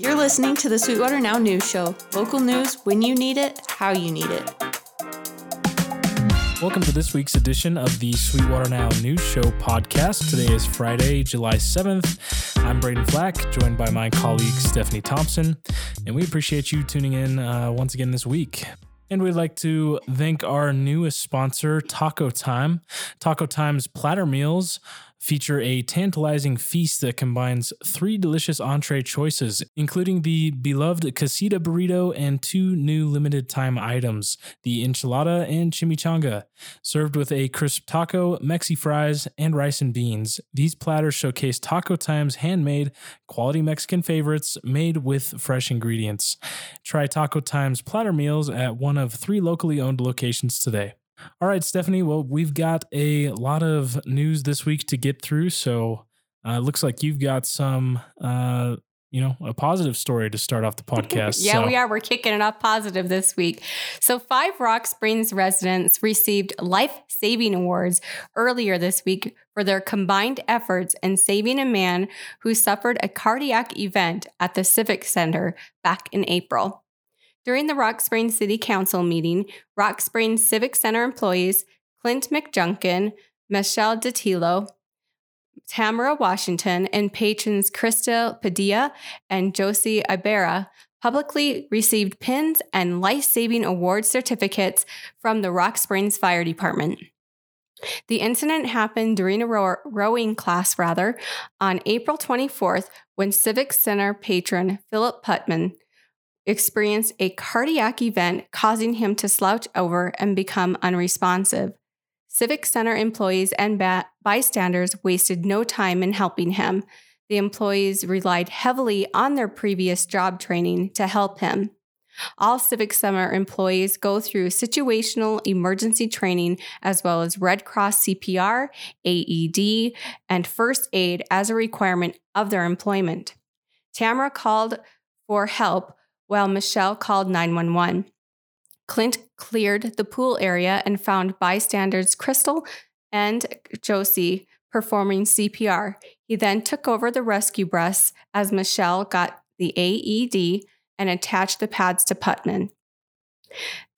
You're listening to the Sweetwater Now News Show. Local news when you need it, how you need it. Welcome to this week's edition of the Sweetwater Now News Show podcast. Today is Friday, July 7th. I'm Brayden Flack, joined by my colleague Stephanie Thompson, and we appreciate you tuning in uh, once again this week. And we'd like to thank our newest sponsor, Taco Time. Taco Time's platter meals feature a tantalizing feast that combines three delicious entree choices, including the beloved casita burrito and two new limited time items, the enchilada and chimichanga. Served with a crisp taco, Mexi fries, and rice and beans, these platters showcase Taco Time's handmade, quality Mexican favorites made with fresh ingredients. Try Taco Time's platter meals at one of three locally owned locations today. All right, Stephanie. Well, we've got a lot of news this week to get through. So uh, looks like you've got some, uh, you know, a positive story to start off the podcast. yeah, so. we are. We're kicking it off positive this week. So, five Rock Springs residents received life saving awards earlier this week for their combined efforts in saving a man who suffered a cardiac event at the Civic Center back in April. During the Rock Springs City Council meeting, Rock Springs Civic Center employees Clint McJunkin, Michelle Datillo, Tamara Washington, and patrons Krista Padilla and Josie Ibera publicly received pins and life saving award certificates from the Rock Springs Fire Department. The incident happened during a row- rowing class, rather, on April 24th when Civic Center patron Philip Putman experienced a cardiac event causing him to slouch over and become unresponsive. Civic Center employees and ba- bystanders wasted no time in helping him. The employees relied heavily on their previous job training to help him. All Civic Center employees go through situational emergency training as well as Red Cross CPR, AED, and first aid as a requirement of their employment. Tamara called for help while Michelle called 911. Clint cleared the pool area and found bystanders Crystal and Josie performing CPR. He then took over the rescue breaths as Michelle got the AED and attached the pads to Putman.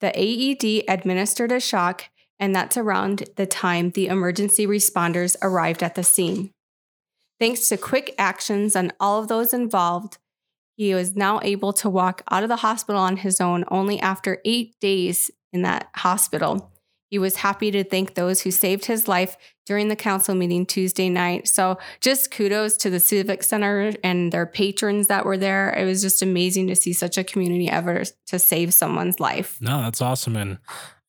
The AED administered a shock, and that's around the time the emergency responders arrived at the scene. Thanks to quick actions on all of those involved, he was now able to walk out of the hospital on his own only after eight days in that hospital. He was happy to thank those who saved his life during the council meeting Tuesday night. So, just kudos to the Civic Center and their patrons that were there. It was just amazing to see such a community ever to save someone's life. No, that's awesome. And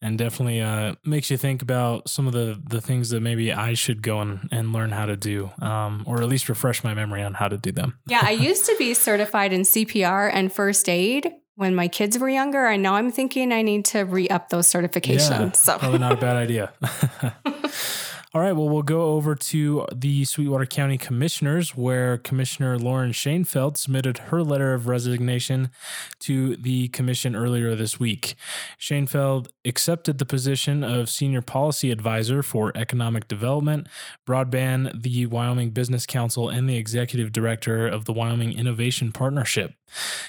and definitely uh, makes you think about some of the the things that maybe I should go and, and learn how to do, um, or at least refresh my memory on how to do them. yeah, I used to be certified in CPR and first aid when my kids were younger. And now I'm thinking I need to re up those certifications. Yeah, so probably not a bad idea. All right, well, we'll go over to the Sweetwater County Commissioners, where Commissioner Lauren Schoenfeld submitted her letter of resignation to the commission earlier this week. Schoenfeld accepted the position of Senior Policy Advisor for Economic Development, Broadband, the Wyoming Business Council, and the Executive Director of the Wyoming Innovation Partnership.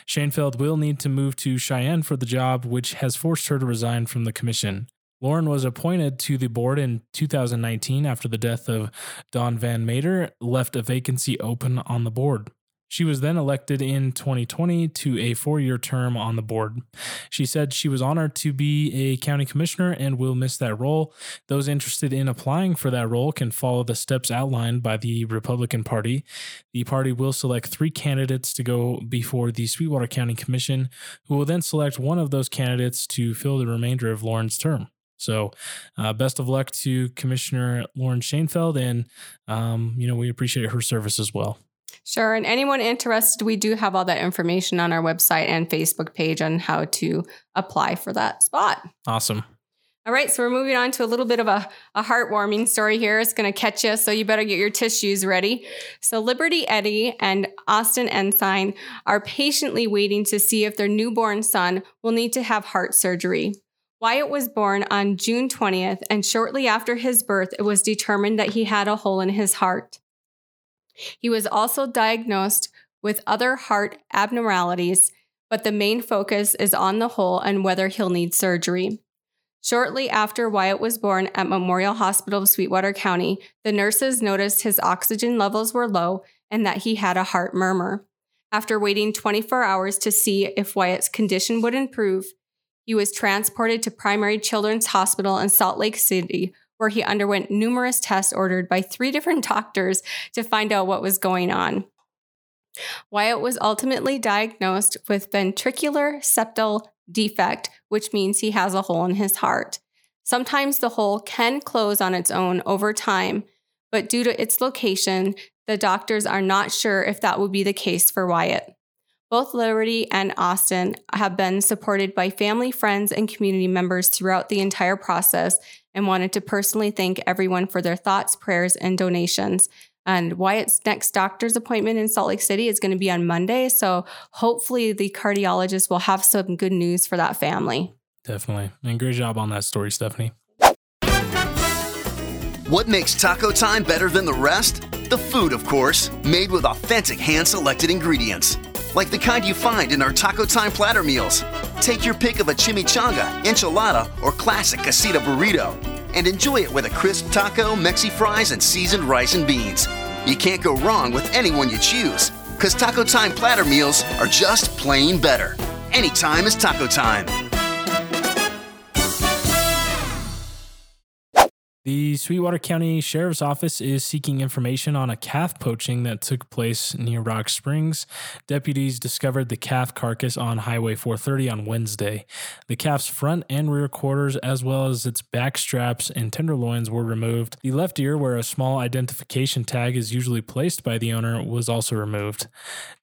Schoenfeld will need to move to Cheyenne for the job, which has forced her to resign from the commission. Lauren was appointed to the board in 2019 after the death of Don Van Matre left a vacancy open on the board. She was then elected in 2020 to a four year term on the board. She said she was honored to be a county commissioner and will miss that role. Those interested in applying for that role can follow the steps outlined by the Republican Party. The party will select three candidates to go before the Sweetwater County Commission, who will then select one of those candidates to fill the remainder of Lauren's term. So, uh, best of luck to Commissioner Lauren Schoenfeld, and um, you know we appreciate her service as well. Sure. And anyone interested, we do have all that information on our website and Facebook page on how to apply for that spot. Awesome. All right, so we're moving on to a little bit of a, a heartwarming story here. It's going to catch you, so you better get your tissues ready. So, Liberty Eddie and Austin Ensign are patiently waiting to see if their newborn son will need to have heart surgery. Wyatt was born on June 20th, and shortly after his birth, it was determined that he had a hole in his heart. He was also diagnosed with other heart abnormalities, but the main focus is on the hole and whether he'll need surgery. Shortly after Wyatt was born at Memorial Hospital of Sweetwater County, the nurses noticed his oxygen levels were low and that he had a heart murmur. After waiting 24 hours to see if Wyatt's condition would improve, he was transported to Primary Children's Hospital in Salt Lake City, where he underwent numerous tests ordered by three different doctors to find out what was going on. Wyatt was ultimately diagnosed with ventricular septal defect, which means he has a hole in his heart. Sometimes the hole can close on its own over time, but due to its location, the doctors are not sure if that will be the case for Wyatt. Both Liberty and Austin have been supported by family, friends, and community members throughout the entire process and wanted to personally thank everyone for their thoughts, prayers, and donations. And Wyatt's next doctor's appointment in Salt Lake City is going to be on Monday. So hopefully the cardiologist will have some good news for that family. Definitely. And great job on that story, Stephanie. What makes Taco Time better than the rest? The food, of course, made with authentic hand selected ingredients, like the kind you find in our Taco Time platter meals. Take your pick of a chimichanga, enchilada, or classic casita burrito and enjoy it with a crisp taco, Mexi fries, and seasoned rice and beans. You can't go wrong with anyone you choose, because Taco Time platter meals are just plain better. Anytime is taco time. The Sweetwater County Sheriff's Office is seeking information on a calf poaching that took place near Rock Springs. Deputies discovered the calf carcass on Highway 430 on Wednesday. The calf's front and rear quarters, as well as its back straps and tenderloins, were removed. The left ear, where a small identification tag is usually placed by the owner, was also removed.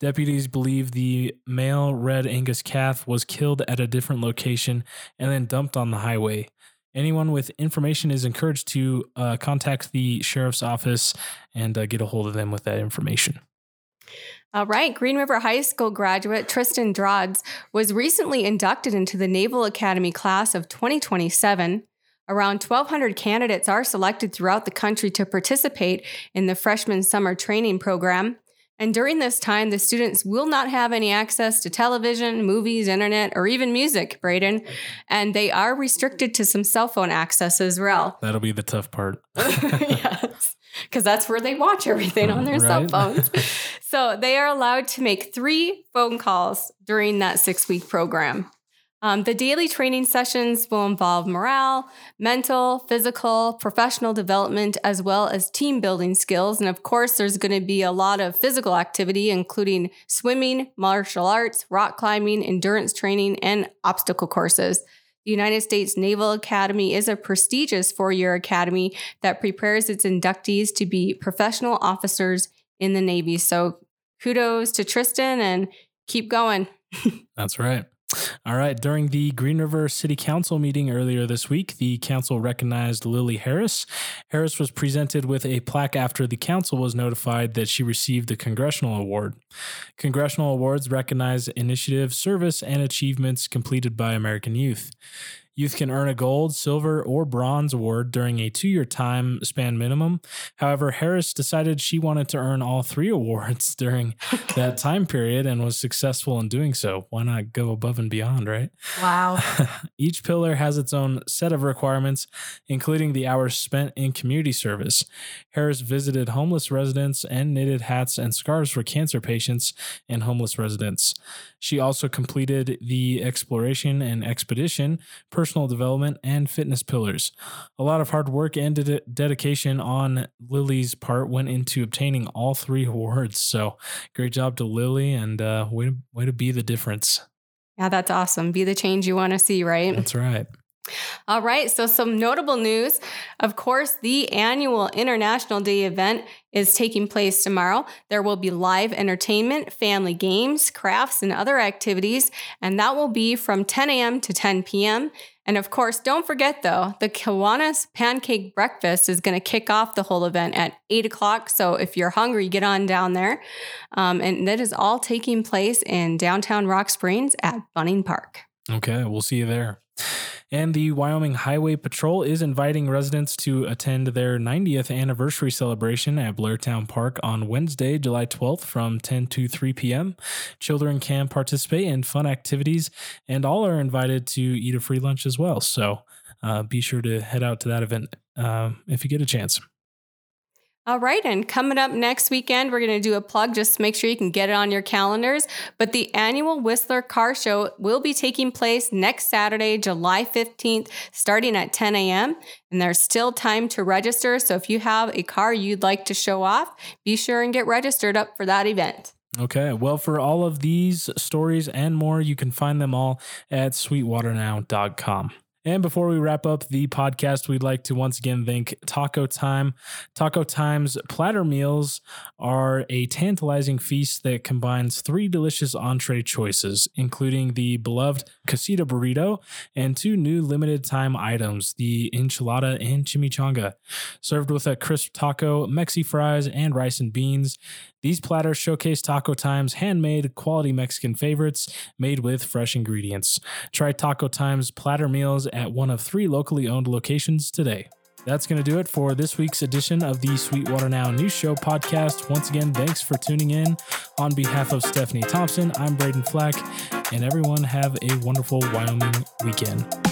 Deputies believe the male red Angus calf was killed at a different location and then dumped on the highway. Anyone with information is encouraged to uh, contact the sheriff's office and uh, get a hold of them with that information. All right. Green River High School graduate Tristan Drodds was recently inducted into the Naval Academy class of 2027. Around 1,200 candidates are selected throughout the country to participate in the freshman summer training program. And during this time, the students will not have any access to television, movies, internet, or even music, Brayden. And they are restricted to some cell phone access as well. That'll be the tough part. yes. Because that's where they watch everything on their right? cell phones. so they are allowed to make three phone calls during that six week program. Um, the daily training sessions will involve morale, mental, physical, professional development, as well as team building skills. And of course, there's going to be a lot of physical activity, including swimming, martial arts, rock climbing, endurance training, and obstacle courses. The United States Naval Academy is a prestigious four year academy that prepares its inductees to be professional officers in the Navy. So kudos to Tristan and keep going. That's right. All right. During the Green River City Council meeting earlier this week, the council recognized Lily Harris. Harris was presented with a plaque after the council was notified that she received the Congressional Award. Congressional awards recognize initiative, service, and achievements completed by American youth. Youth can earn a gold, silver, or bronze award during a two year time span minimum. However, Harris decided she wanted to earn all three awards during that time period and was successful in doing so. Why not go above and beyond, right? Wow. Each pillar has its own set of requirements, including the hours spent in community service. Harris visited homeless residents and knitted hats and scarves for cancer patients and homeless residents. She also completed the exploration and expedition, personal development, and fitness pillars. A lot of hard work and de- dedication on Lily's part went into obtaining all three awards. So great job to Lily and uh, way, to, way to be the difference. Yeah, that's awesome. Be the change you want to see, right? That's right. All right, so some notable news. Of course, the annual International Day event is taking place tomorrow. There will be live entertainment, family games, crafts, and other activities, and that will be from 10 a.m. to 10 p.m. And of course, don't forget though, the Kiwanis Pancake Breakfast is going to kick off the whole event at 8 o'clock. So if you're hungry, get on down there. Um, and that is all taking place in downtown Rock Springs at Bunning Park. Okay, we'll see you there. And the Wyoming Highway Patrol is inviting residents to attend their 90th anniversary celebration at Blairtown Park on Wednesday, July 12th from 10 to 3 p.m. Children can participate in fun activities, and all are invited to eat a free lunch as well. So uh, be sure to head out to that event uh, if you get a chance. All right, and coming up next weekend, we're going to do a plug. Just make sure you can get it on your calendars. But the annual Whistler Car Show will be taking place next Saturday, July 15th, starting at 10 a.m. And there's still time to register. So if you have a car you'd like to show off, be sure and get registered up for that event. Okay, well, for all of these stories and more, you can find them all at sweetwaternow.com. And before we wrap up the podcast, we'd like to once again thank Taco Time. Taco Time's platter meals are a tantalizing feast that combines three delicious entree choices, including the beloved casita burrito and two new limited time items, the enchilada and chimichanga. Served with a crisp taco, Mexi fries, and rice and beans. These platters showcase Taco Time's handmade, quality Mexican favorites made with fresh ingredients. Try Taco Time's platter meals at one of three locally owned locations today. That's going to do it for this week's edition of the Sweetwater Now News Show podcast. Once again, thanks for tuning in. On behalf of Stephanie Thompson, I'm Brayden Flack, and everyone have a wonderful Wyoming weekend.